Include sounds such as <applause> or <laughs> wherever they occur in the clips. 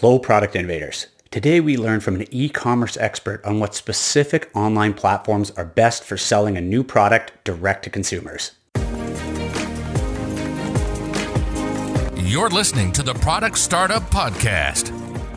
Hello, product innovators. Today we learn from an e-commerce expert on what specific online platforms are best for selling a new product direct to consumers. You're listening to the Product Startup Podcast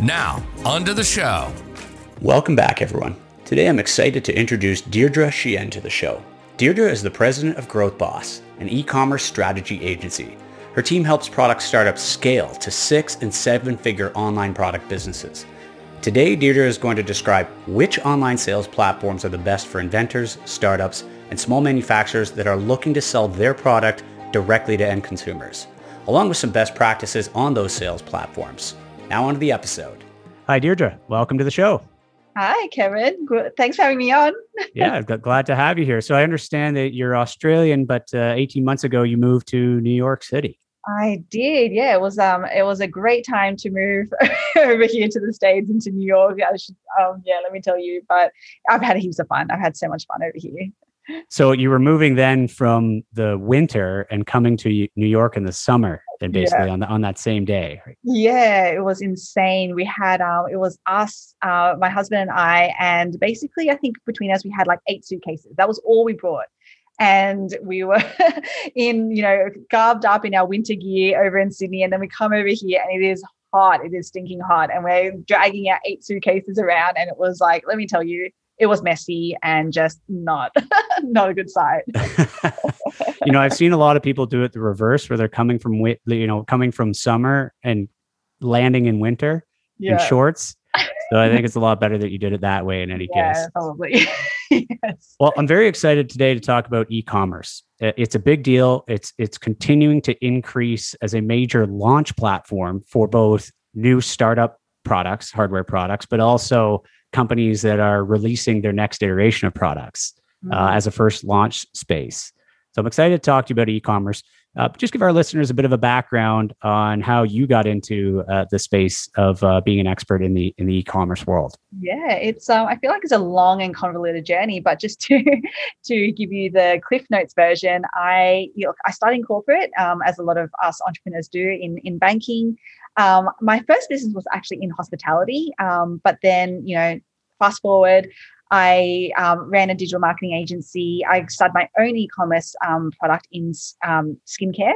Now, on to the show. Welcome back, everyone. Today I'm excited to introduce Deirdre Tshien to the show. Deirdre is the president of Growth Boss, an e-commerce strategy agency. Her team helps product startups scale to six and seven figure online product businesses. Today, Deirdre is going to describe which online sales platforms are the best for inventors, startups, and small manufacturers that are looking to sell their product directly to end consumers, along with some best practices on those sales platforms. Now on to the episode. Hi, Deirdre. Welcome to the show. Hi, Kevin. Thanks for having me on. <laughs> yeah, glad to have you here. So I understand that you're Australian, but uh, 18 months ago you moved to New York City. I did. Yeah, it was um it was a great time to move <laughs> over here to the states into New York. I should, um yeah, let me tell you. But I've had heaps of fun. I've had so much fun over here. So you were moving then from the winter and coming to New York in the summer, then basically yeah. on the, on that same day. Yeah, it was insane. We had um, it was us, uh, my husband and I, and basically I think between us we had like eight suitcases. That was all we brought. And we were <laughs> in, you know, garbed up in our winter gear over in Sydney, and then we come over here, and it is hot. It is stinking hot, and we're dragging our eight suitcases around, and it was like, let me tell you, it was messy and just not <laughs> not a good sight. <laughs> you know, I've seen a lot of people do it the reverse, where they're coming from you know coming from summer and landing in winter yeah. in shorts. So I think <laughs> it's a lot better that you did it that way. In any yeah, case, probably. yes. Well, I'm very excited today to talk about e-commerce. It's a big deal. It's it's continuing to increase as a major launch platform for both new startup products, hardware products, but also companies that are releasing their next iteration of products uh, mm-hmm. as a first launch space. So I'm excited to talk to you about e-commerce. Uh, just give our listeners a bit of a background on how you got into uh, the space of uh, being an expert in the in the e-commerce world. Yeah, it's um, I feel like it's a long and convoluted journey, but just to <laughs> to give you the Cliff Notes version, I you know, I started in corporate um, as a lot of us entrepreneurs do in in banking. Um, my first business was actually in hospitality, um, but then you know, fast forward, I um, ran a digital marketing agency. I started my own e-commerce um, product in um, skincare,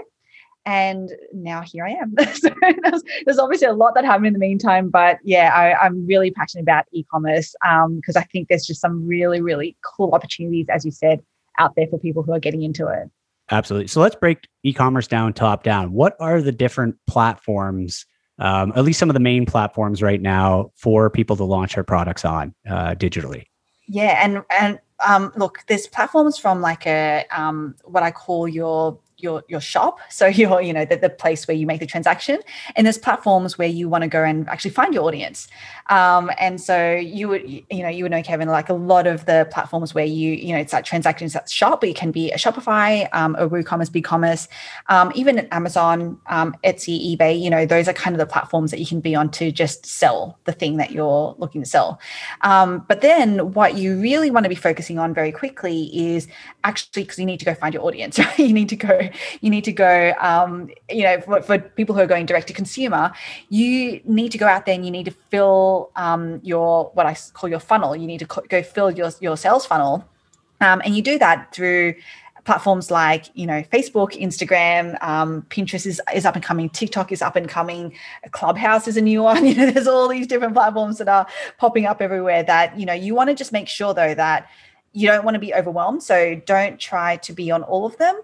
and now here I am. <laughs> so there's, there's, obviously a lot that happened in the meantime, but yeah, I, am really passionate about e-commerce because um, I think there's just some really, really cool opportunities, as you said, out there for people who are getting into it. Absolutely. So let's break e-commerce down top down. What are the different platforms um, at least some of the main platforms right now for people to launch their products on uh, digitally. Yeah, and and um, look, there's platforms from like a um, what I call your your your shop. <laughs> So your you know the, the place where you make the transaction. And there's platforms where you want to go and actually find your audience. Um, and so you would you know you would know kevin like a lot of the platforms where you you know it's that transactions that shop but it can be a shopify um, a woocommerce BigCommerce, um, even amazon um, etsy ebay you know those are kind of the platforms that you can be on to just sell the thing that you're looking to sell. Um, but then what you really want to be focusing on very quickly is actually because you need to go find your audience <laughs> right? You need to go you need to go, um, you know, for, for, people who are going direct to consumer, you need to go out there and you need to fill um, your, what I call your funnel. You need to go fill your, your sales funnel. Um, and you do that through platforms like you know facebook instagram um, pinterest is, is up and coming tiktok is up and coming clubhouse is a new <laughs> one you know there's all these different platforms that are popping up everywhere that you know you want to just make sure though that you don't want to be overwhelmed so don't try to be on all of them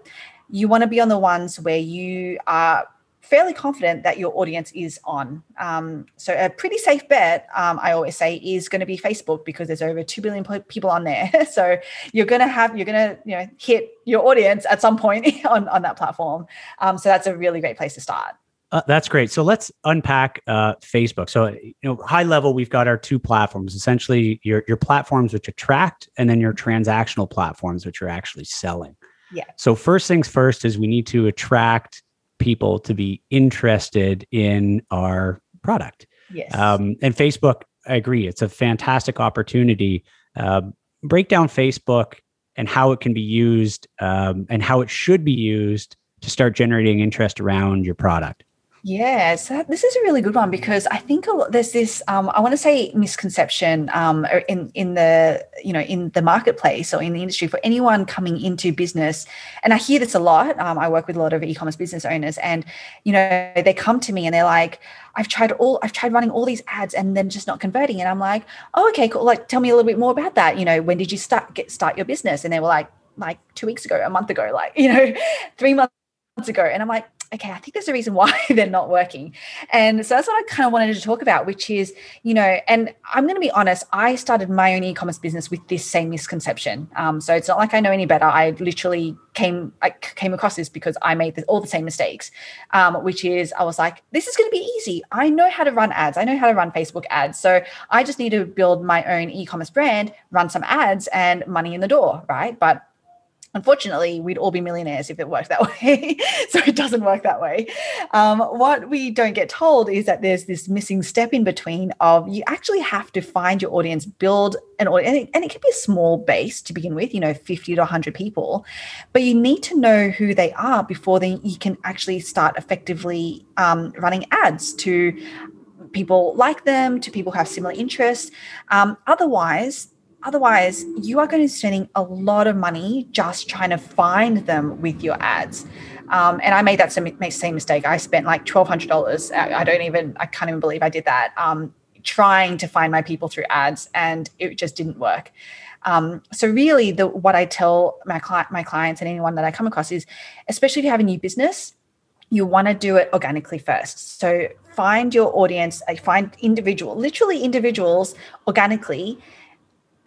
you want to be on the ones where you are fairly confident that your audience is on. Um, so a pretty safe bet, um, I always say, is going to be Facebook because there's over two billion people on there. <laughs> so you're going to have you're going to you know hit your audience at some point <laughs> on on that platform. Um, so that's a really great place to start. Uh, that's great. So let's unpack uh, Facebook. So you know, high level, we've got our two platforms. Essentially, your your platforms which attract, and then your transactional platforms which are actually selling. Yeah. So first things first is we need to attract people to be interested in our product. Yes. Um, and Facebook, I agree, it's a fantastic opportunity. Uh, break down Facebook and how it can be used um, and how it should be used to start generating interest around your product. Yeah, so this is a really good one because I think there's this um, I want to say misconception um, in in the you know in the marketplace or in the industry for anyone coming into business, and I hear this a lot. Um, I work with a lot of e-commerce business owners, and you know they come to me and they're like, "I've tried all I've tried running all these ads and then just not converting," and I'm like, "Oh, okay, cool. Like, tell me a little bit more about that. You know, when did you start get start your business?" And they were like, "Like two weeks ago, a month ago, like <laughs> you know, three months ago," and I'm like okay, I think there's a reason why <laughs> they're not working. And so that's what I kind of wanted to talk about, which is, you know, and I'm going to be honest, I started my own e-commerce business with this same misconception. Um, so it's not like I know any better. I literally came, I came across this because I made this, all the same mistakes, um, which is I was like, this is going to be easy. I know how to run ads. I know how to run Facebook ads. So I just need to build my own e-commerce brand, run some ads and money in the door, right? But Unfortunately, we'd all be millionaires if it worked that <laughs> way. so it doesn't work that way. Um, what we don't get told is that there's this missing step in between of you actually have to find your audience, build an audience, and it, and it can be a small base to begin with, you know, 50 to 100 people, but you need to know who they are before then you can actually start effectively um, running ads to people like them, to people who have similar interests. Um, otherwise, Otherwise, you are going to be spending a lot of money just trying to find them with your ads. Um, and I made that same, same mistake. I spent like twelve hundred dollars. I don't even. I can't even believe I did that. Um, trying to find my people through ads, and it just didn't work. Um, so really, the what I tell my client, my clients, and anyone that I come across is, especially if you have a new business, you want to do it organically first. So find your audience, uh, find individual, literally individuals organically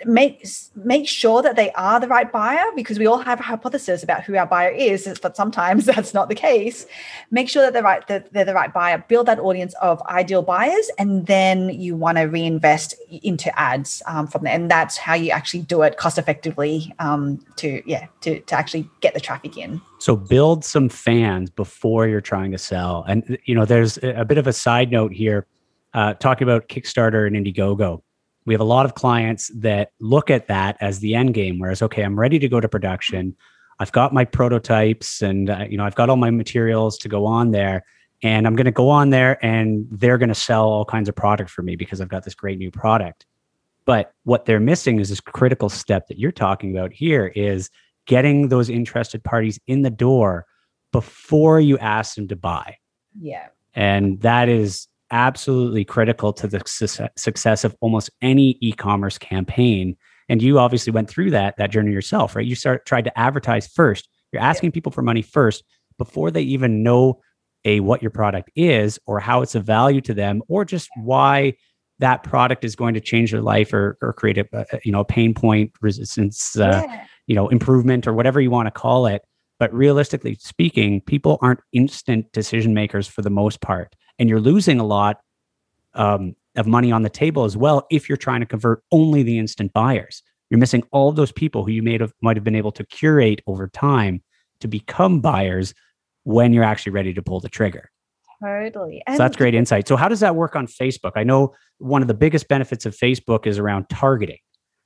make make sure that they are the right buyer because we all have a hypothesis about who our buyer is <laughs> but sometimes <laughs> that's not the case. Make sure that they're right that they're the right buyer. Build that audience of ideal buyers and then you want to reinvest into ads um, from there. And that's how you actually do it cost effectively um, to yeah to, to actually get the traffic in. So build some fans before you're trying to sell. And you know there's a bit of a side note here uh, talking about kickstarter and indiegogo we have a lot of clients that look at that as the end game whereas okay i'm ready to go to production. I've got my prototypes and uh, you know i've got all my materials to go on there and i'm going to go on there and they're going to sell all kinds of product for me because i've got this great new product. But what they're missing is this critical step that you're talking about here is getting those interested parties in the door before you ask them to buy. Yeah. And that is absolutely critical to the su- success of almost any e-commerce campaign. And you obviously went through that that journey yourself right? You start tried to advertise first. You're asking yeah. people for money first before they even know a what your product is or how it's a value to them or just why that product is going to change their life or, or create a, you know a pain point resistance uh, yeah. you know improvement or whatever you want to call it. But realistically speaking people aren't instant decision makers for the most part and you're losing a lot um, of money on the table as well if you're trying to convert only the instant buyers. You're missing all of those people who you may have might have been able to curate over time to become buyers when you're actually ready to pull the trigger. Totally. And so that's great insight. So how does that work on Facebook? I know one of the biggest benefits of Facebook is around targeting.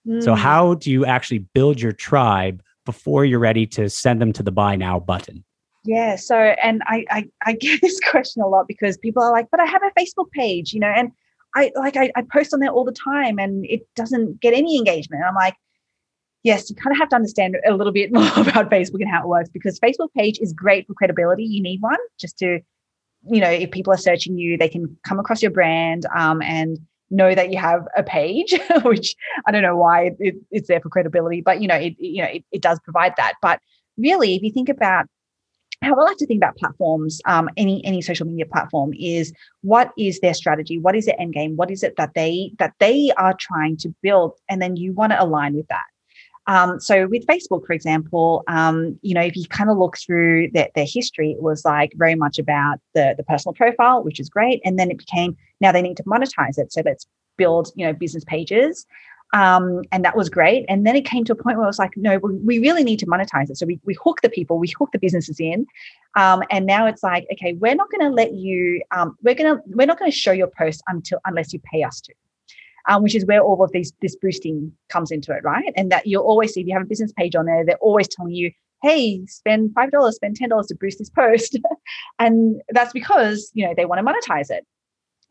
Mm. So how do you actually build your tribe before you're ready to send them to the buy now button? Yeah. So, and I, I, I get <laughs> this question a lot because people are like, but I have a Facebook page, you know, and I like, I, I post on there all the time and it doesn't get any engagement. And I'm like, yes, you kind of have to understand a little bit <laughs> more about Facebook and how it works because Facebook page is great for credibility. You need one just to, you know, if people are searching you, they can come across your brand um, and know that you have a page, <laughs> which I don't know why it, it's there for credibility, but you know, it, you know, it, it does provide that. But really, if you think about how I like to think about platforms, um, any any social media platform, is what is their strategy? What is their end game? What is it that they that they are trying to build? And then you want to align with that. Um, so with Facebook, for example, um, you know, if you kind of look through their, their history, it was like very much about the, the personal profile, which is great. And then it became now they need to monetize it. So let's build, you know, business pages. Um, and that was great. And then it came to a point where I was like, no, we really need to monetize it. So we, we hook the people, we hook the businesses in. Um, and now it's like, okay, we're not going to let you, um, we're going to, we're not going to show your post until, unless you pay us to um, which is where all of these this boosting comes into it, right? And that you'll always see if you have a business page on there, they're always telling you, hey, spend five dollars, spend ten dollars to boost this post, <laughs> and that's because you know they want to monetize it.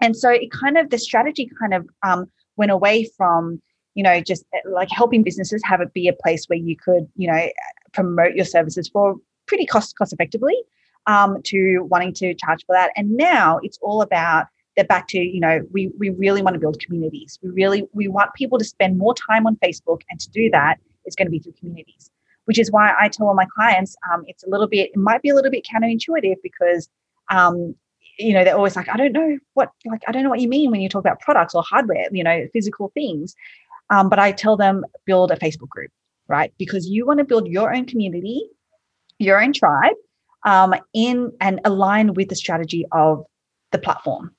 And so it kind of the strategy kind of um, went away from you know just eh, like helping businesses have it be a place where you could you know promote your services for pretty cost cost effectively um, to wanting to charge for that. And now it's all about they're back to you know we we really want to build communities we really we want people to spend more time on facebook and to do that it's going to be through communities which is why i tell all my clients um, it's a little bit it might be a little bit counterintuitive because um, you know they're always like i don't know what like i don't know what you mean when you talk about products or hardware you know physical things um, but i tell them build a facebook group right because you want to build your own community your own tribe um, in and align with the strategy of the platform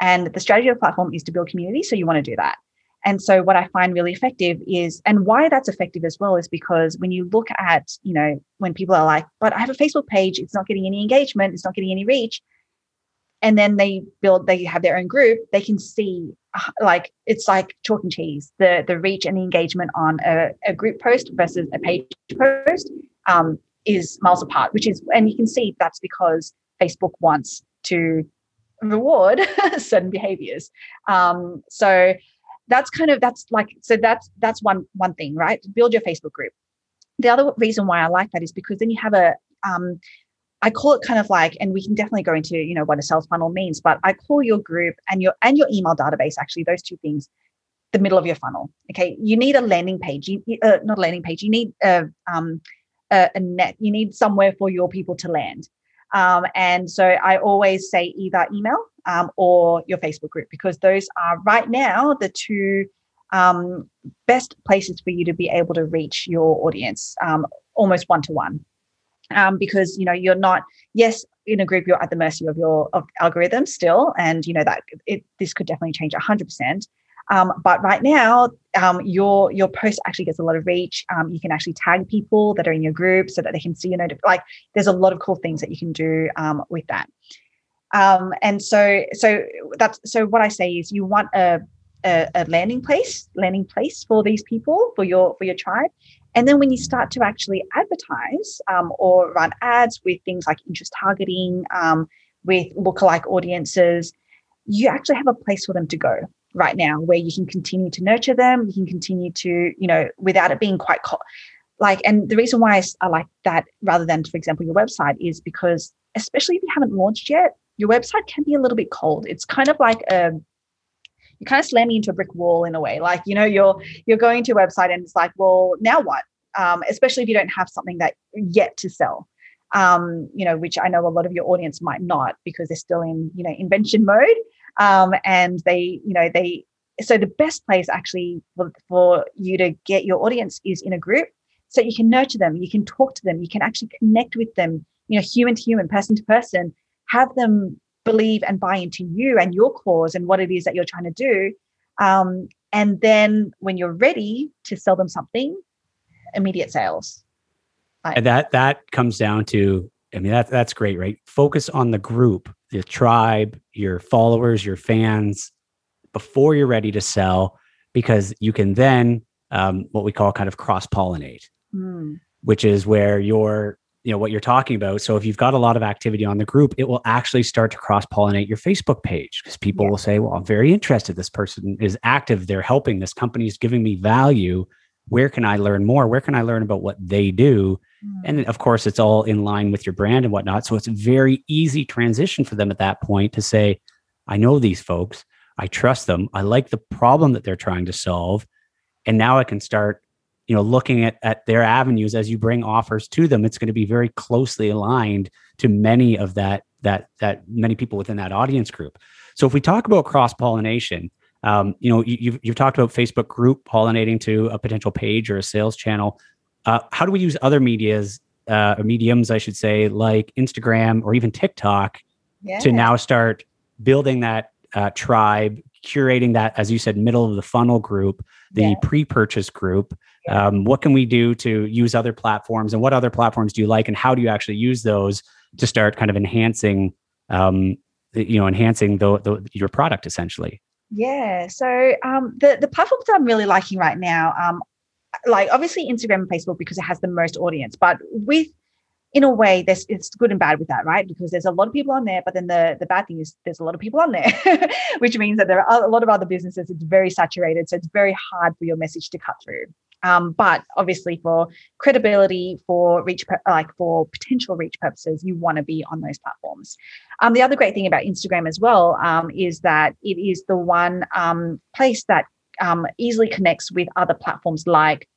and the strategy of the platform is to build community. So you want to do that. And so what I find really effective is, and why that's effective as well is because when you look at, you know, when people are like, but I have a Facebook page, it's not getting any engagement, it's not getting any reach. And then they build, they have their own group, they can see uh, like it's like chalk and cheese, the the reach and the engagement on a, a group post versus a page post um, is miles apart, which is, and you can see that's because Facebook wants to reward <laughs> certain behaviors. Um, so that's kind of that's like so that's that's one one thing right? Build your facebook group. The other reason why i like that is because then you have a um, I call it kind of like, and we can definitely go into, you know, what a sales funnel means, but I call your group and your and your email database actually those two things, the middle of your funnel. Okay, you need a landing page, you, uh, not a landing page. You need a um a, a net. You need somewhere for your people to land. Um, and so I always say either email um, or your Facebook group because those are right now the two um, best places for you to be able to reach your audience um, almost one to one. Because you know you're not yes in a group you're at the mercy of your of algorithms still and you know that it, this could definitely change 100% um, but right now, um, your your post actually gets a lot of reach. Um, you can actually tag people that are in your group so that they can see your notif- Like, there's a lot of cool things that you can do um, with that. Um, and so, so that's so. What I say is, you want a, a, a landing place, landing place for these people for your for your tribe. And then when you start to actually advertise um, or run ads with things like interest targeting, with lookalike audiences, you actually have a place for them to go right now where you can continue to nurture them you can continue to you know without it being quite co- like and the reason why I, like that rather than for example your website is because especially if you haven't launched yet your website can be a little bit cold. It's kind of like a you're kind of slamming into a brick wall in a way. Like you know you're you're going to a website and it's like well now what? Um, especially if you don't have something that yet to sell. Um, you know which i know a lot of your audience might not because they're still in you know invention mode. Um, and they you know they so the best place actually for, for you to get your audience is in a group so you can nurture them you can talk to them you can actually connect with them you know human to human person to person have them believe and buy into you and your cause and what it is that you're trying to do um, and then when you're ready to sell them something immediate sales and that that comes down to i mean that that's great right focus on the group the tribe, your followers, your fans before you're ready to sell, because you can then um, what we call kind of cross pollinate, mm. which is where you're, you know, what you're talking about. So if you've got a lot of activity on the group, it will actually start to cross pollinate your Facebook page because people yeah. will say, well, I'm very interested. This person is active. They're helping. This company is giving me value. Where can I learn more? Where can I learn about what they do? And hmm. of course, it's all in line with your brand and whatnot. So it's a very easy transition for them at that point to say, I know these folks, I trust them, I like the problem that they're trying to solve. And now I can start, you know, looking at, at their avenues as you bring offers to them. It's going to be very closely aligned to many of that, that, that many people within that audience group. So if we talk about cross pollination, Um, you know, you, you've you've talked about Facebook group pollinating to a potential page or a sales channel. Uh, how do we use other media's uh, mediums, I should say, like Instagram or even TikTok, yeah. to now start building that uh, tribe, curating that, as you said, middle of the funnel group, the yeah. pre-purchase group. Yeah. Um, what can we do to use other platforms, and what other platforms do you like, and how do you actually use those to start kind of enhancing, um, you know, enhancing the, the, your product essentially? Yeah. So um, the the platforms I'm really liking right now, um, like obviously Instagram and Facebook because it has the most audience, but with in a way there's it's good and bad with that right? Because there's a lot of people on there but then the the bad thing is there's a lot of people on there <laughs> which means that there are a lot of other businesses it's very saturated so it's very hard for your message to cut through. Um, but obviously for credibility for reach like for potential reach purposes you want to be on those platforms. Um, the other great thing about instagram as well um, is that it is the one um, place that um, easily connects with other platforms like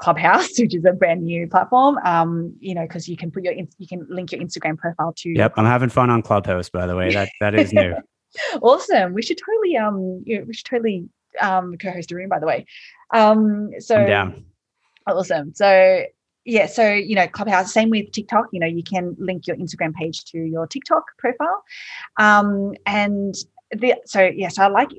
Clubhouse, <laughs> which is a brand new platform. Um, you know, because you can put your you can link your Instagram profile to. Yep, I'm having fun on Clubhouse. By the way, that that is new. <laughs> awesome. We should totally um you know, we should totally um co-host a room. By the way, um so I'm down. Awesome. So yeah, so you know, Clubhouse. Same with TikTok. You know, you can link your Instagram page to your TikTok profile, um, and the so yes, yeah, so I like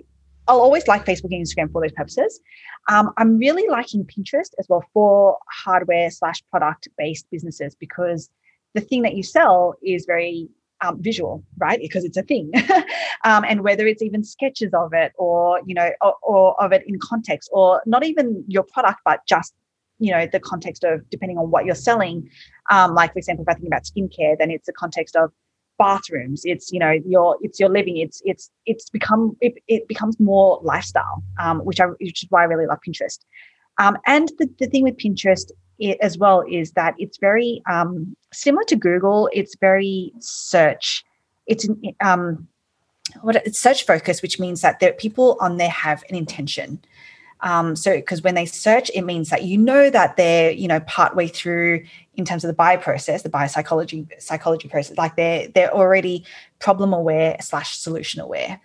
I'll always like Facebook and Instagram for those purposes. Um, I'm really liking Pinterest as well for hardware slash product based businesses because the thing that you sell is very um, visual, right? Because it's a thing, <laughs> um, and whether it's even sketches of it, or you know, or, or, of it in context, or not even your product, but just you know the context of depending on what you're selling. Um, like for example, if I think about skincare, then it's the context of bathrooms it's you know your it's your living it's it's it's become it, it becomes more lifestyle um, which i which is why i really love pinterest. Um, and the, the thing with pinterest it, as well is that it's very um, similar to google it's very search it's um what it's search focus which means that there people on there have an intention um, so because when they search, it means that you know that they're, you know, partway through in terms of the buy process, the biopsychology psychology process, like they're they're already problem aware slash solution aware.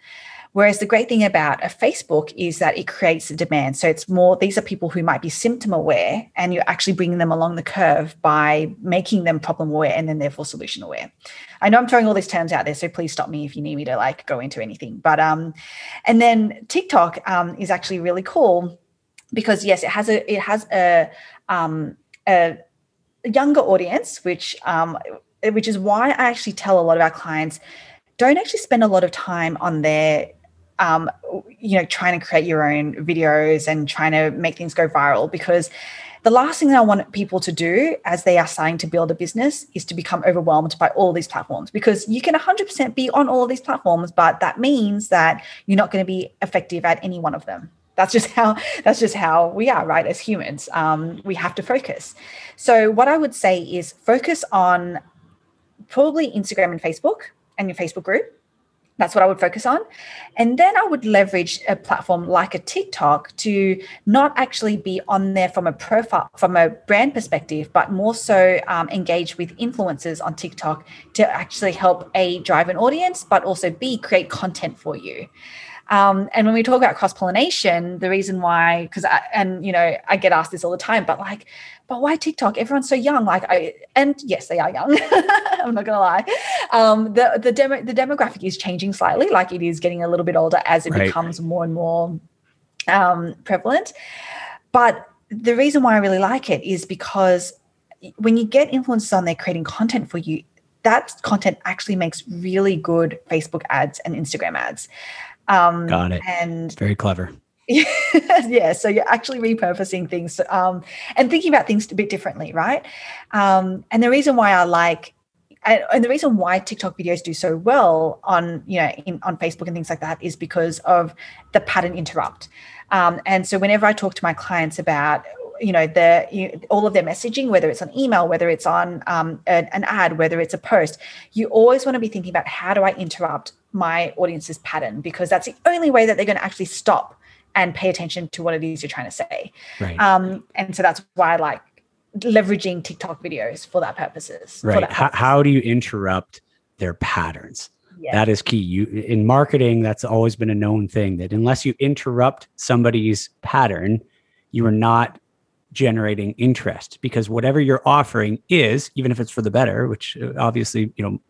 Whereas the great thing about a Facebook is that it creates a demand. So it's more, these are people who might be symptom aware, and you're actually bringing them along the curve by making them problem aware and then therefore solution aware. I know I'm throwing all these terms out there, so please stop me if you need me to like go into anything. But, um, and then TikTok um, is actually really cool because yes, it has a, it has a, um, a younger audience, which, um, which is why I actually tell a lot of our clients don't actually spend a lot of time on their um, you know, trying to create your own videos and trying to make things go viral because the last thing I want people to do as they are starting to build a business is to become overwhelmed by all these platforms because you can 100% be on all of these platforms, but that means that you're not going to be effective at any one of them. That's just how that's just how we are, right? As humans, um, we have to focus. So, what I would say is focus on probably Instagram and Facebook and your Facebook group that's what I would focus on. And then I would leverage a platform like a TikTok to not actually be on there from a profile, from a brand perspective, but more so um, engage with influencers on TikTok to actually help A, drive an audience, but also B, create content for you. Um, and when we talk about cross pollination, the reason why, because and you know, I get asked this all the time, but like, but why TikTok? Everyone's so young. Like, I and yes, they are young. <laughs> I'm not gonna lie. Um, the the demo the demographic is changing slightly. Like, it is getting a little bit older as it right. becomes more and more um, prevalent. But the reason why I really like it is because when you get influencers on there creating content for you, that content actually makes really good Facebook ads and Instagram ads. Um, Got it. And very clever. <laughs> yeah, so you're actually repurposing things um, and thinking about things a bit differently, right? Um, and the reason why I like and, and, the reason why TikTok videos do so well on you know in, on Facebook and things like that is because of the pattern interrupt. Um, and so whenever I talk to my clients about you know the you, all of their messaging whether it's on email whether it's on um, an, an ad whether it's a post you always want to be thinking about how do i interrupt my audience's pattern because that's the only way that they're going to actually stop and pay attention to what it is you're trying to say right. um, and so that's why i like leveraging tiktok videos for that purposes right that how, how do you interrupt their patterns Yeah. That is key. You in marketing, that's always been a known thing that unless you interrupt somebody's pattern, you are not generating interest because whatever you're offering is, even if it's for the better, which uh, obviously, you know,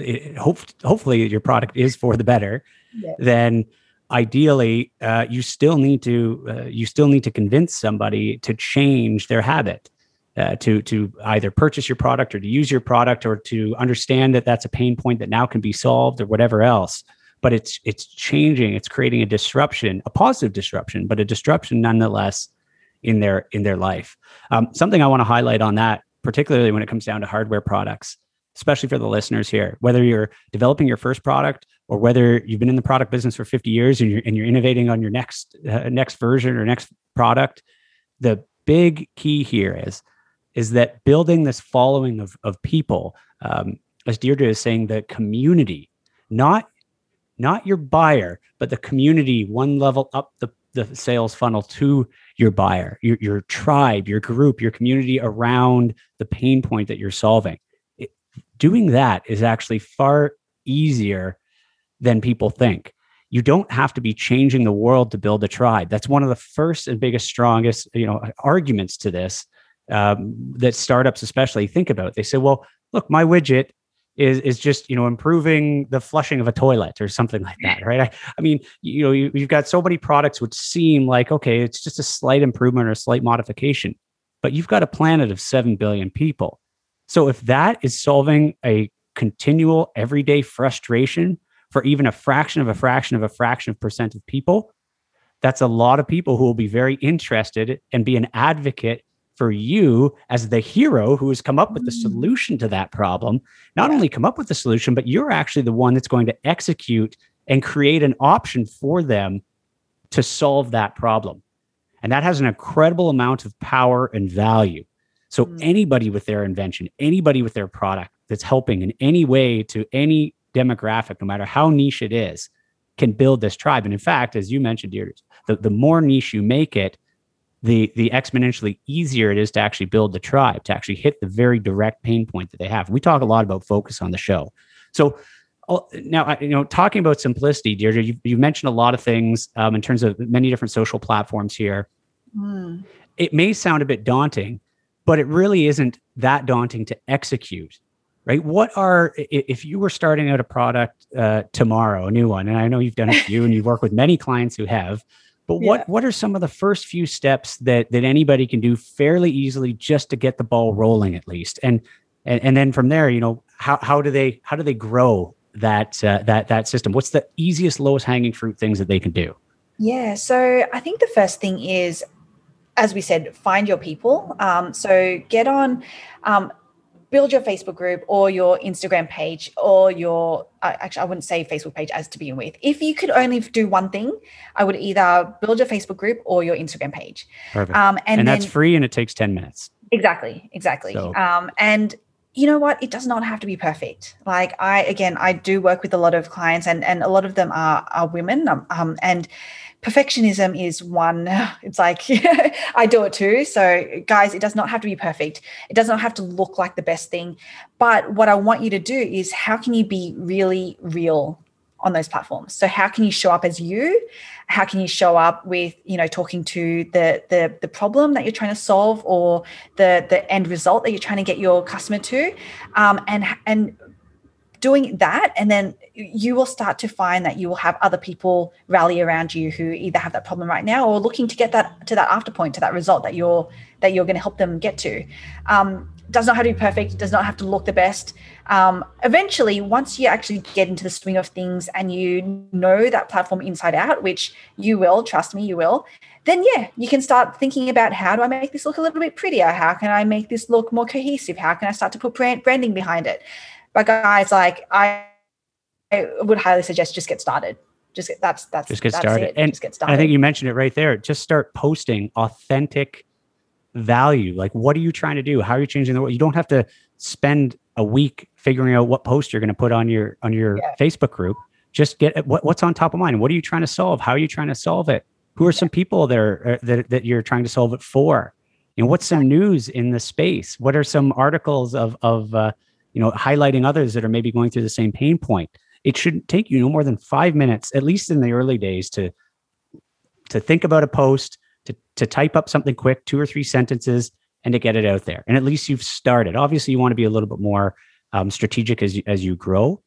it, hope, hopefully your product is for the better, yeah. then ideally uh, you still need to uh, you still need to convince somebody to change their habit uh, to to either purchase your product or to use your product or to understand that that's a pain point that now can be solved or whatever else but it's it's changing it's creating a disruption a positive disruption but a disruption nonetheless in their in their life um, something i want to highlight on that particularly when it comes down to hardware products especially for the listeners here whether you're developing your first product or whether you've been in the product business for 50 years and you're, and you're innovating on your next uh, next version or next product the big key here is is that building this following of, of people um, as deirdre is saying the community not not your buyer but the community one level up the, the sales funnel to your buyer your, your tribe your group your community around the pain point that you're solving doing that is actually far easier than people think. You don't have to be changing the world to build a tribe. That's one of the first and biggest, strongest, you know, arguments to this um, that startups especially think about. They say, "Well, look, my widget is is just you know improving the flushing of a toilet or something like that, right?" I, I mean, you know, you, you've got so many products which seem like okay, it's just a slight improvement or a slight modification, but you've got a planet of seven billion people. So if that is solving a continual everyday frustration for even a fraction of a fraction of a fraction of percent of people, that's a lot of people who will be very interested and be an advocate for you as the hero who has come up with the mm. solution to that problem. Not only come up with the solution, but you're actually the one that's going to execute and create an option for them to solve that problem. And that has an incredible amount of power and value. So, mm. anybody with their invention, anybody with their product that's helping in any way to any demographic, no matter how niche it is, can build this tribe. And in fact, as you mentioned, Deirdre, the, the more niche you make it, the the exponentially easier it is to actually build the tribe, to actually hit the very direct pain point that they have. We talk a lot about focus on the show. So uh, now, you know, talking about simplicity, Deirdre, you, you mentioned a lot of things um, in terms of many different social platforms here. Mm. It may sound a bit daunting, but it really isn't that daunting to execute right? What are if you were starting out a product uh, tomorrow, a new one, and I know you've done a few and you've worked with many clients who have, but what yeah. what are some of the first few steps that that anybody can do fairly easily just to get the ball rolling at least, and and, and then from there, you know, how how do they how do they grow that uh, that that system? What's the easiest, lowest hanging fruit things that they can do? Yeah, so I think the first thing is as we said, find your people. Um, so get on. Um, build your Facebook group or your Instagram page or your uh, actually I wouldn't say Facebook page as to begin with. If you could only do one thing, I would either build your Facebook group or your Instagram page. Perfect. Um, and, and then, that's free and it takes 10 minutes. Exactly, exactly. So. Um, and you know what? It does not have to be perfect. Like I again, I do work with a lot of clients and and a lot of them are are women. Um, um and perfectionism is one <laughs> it's like <laughs> i do it too so guys it does not have to be perfect it does not have to look like the best thing but what i want you to do is how can you be really real on those platforms. So how can you show up as you? How can you show up with you know talking to the the the problem that you're trying to solve or the the end result that you're trying to get your customer to? Um, and and doing that and then you will start to find that you will have other people rally around you who either have that problem right now or looking to get that to that after point to that result that you're that you're going to help them get to. Um, does not have to be perfect does not have to look the best um, eventually once you actually get into the swing of things and you know that platform inside out which you will trust me you will then yeah you can start thinking about how do i make this look a little bit prettier how can i make this look more cohesive how can i start to put brand, branding behind it but guys, like I, I would highly suggest just get started. Just get, that's that's just get that's started. It. And just get started. I think you mentioned it right there. Just start posting authentic value. Like, what are you trying to do? How are you changing the world? You don't have to spend a week figuring out what post you're going to put on your on your yeah. Facebook group. Just get what, what's on top of mind. What are you trying to solve? How are you trying to solve it? Who are some people that are uh, that that you're trying to solve it for? You know, what's some news in the space? What are some articles of of uh, you know highlighting others that are maybe going through the same pain point it shouldn't take you no more than five minutes, at least in the early days, to to think about a post, to to type up something quick, two or three sentences, and to get it out there. And at least you've started. Obviously, you want to be a little bit more um, strategic as you, as you grow,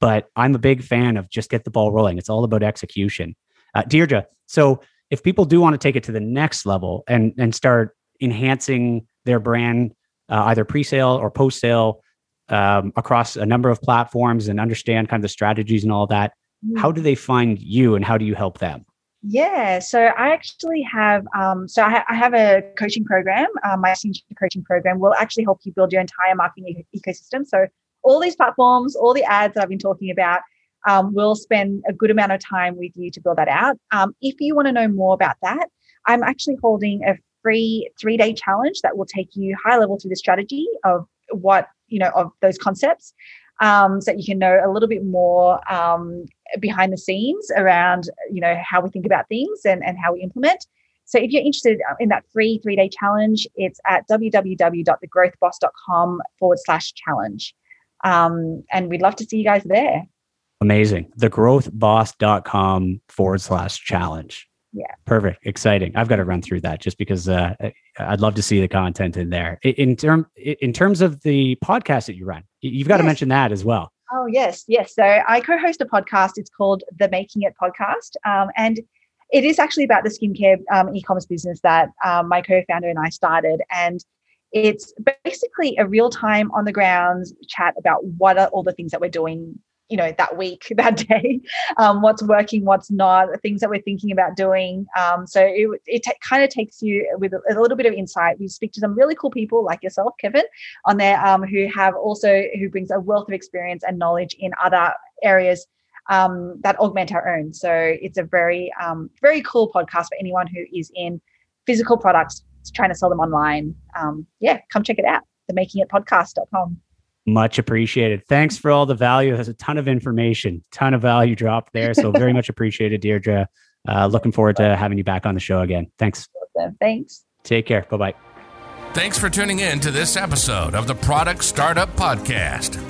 but I'm a big fan of just get the ball rolling. It's all about execution. Uh, Deirdre, so if people do want to take it to the next level and and start enhancing their brand uh, either pre-sale or post-sale um, across a number of platforms and understand kind of the strategies and all that mm. how do they find you and how do you help them yeah so i actually have um, so I, ha- I, have a coaching program um, my signature coaching program will actually help you build your entire marketing e- ecosystem. So all these platforms all the ads that i've been talking about um, we'll spend a good amount of time with you to build that out. Um, if you want to know more about that i'm actually holding a free three day challenge that will take you high level through the strategy of what, you know, of those concepts um, so that you can know a little bit more um, behind the scenes around, you know, how we think about things and, and how we implement. So if you're interested in that free three day challenge, it's at www.thegrowthboss.com forward slash challenge. Um, and we'd love to see you guys there. Amazing. Thegrowthboss.com forward slash challenge yeah perfect exciting i've got to run through that just because uh, i'd love to see the content in there in term in terms of the podcast that you run you've got yes. to mention that as well oh yes yes. So i co-host a podcast. It's called the making it podcast. Um, and it is actually about the skincare um, e-commerce business that um, my co-founder and i started. And it's basically a real-time on the ground chat about what are all the things that we're doing you know that week <laughs> that day um, what's working what's not things that we're thinking about doing. Um, so it, it t- kind of takes you with a, a, little bit of insight. We speak to some really cool people like yourself kevin on there um, who have also who brings a wealth of experience and knowledge in other areas um, that augment our own. So it's a very um, very cool podcast for anyone who is in physical products trying to sell them online. Um, yeah come check it out the making it podcast.com much appreciated. Thanks for all the value. There's a ton of information, ton of value dropped there. So very much appreciated, Deirdre. Uh, looking forward to having you back on the show again. Thanks. Thanks. Take care. Bye bye. Thanks for tuning in to this episode of the Product Startup Podcast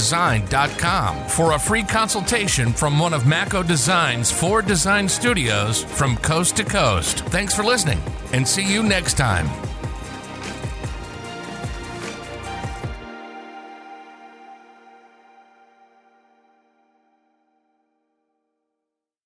design.com for a free consultation from one of Mako Design's four design studios from coast to coast. Thanks for listening and see you next time.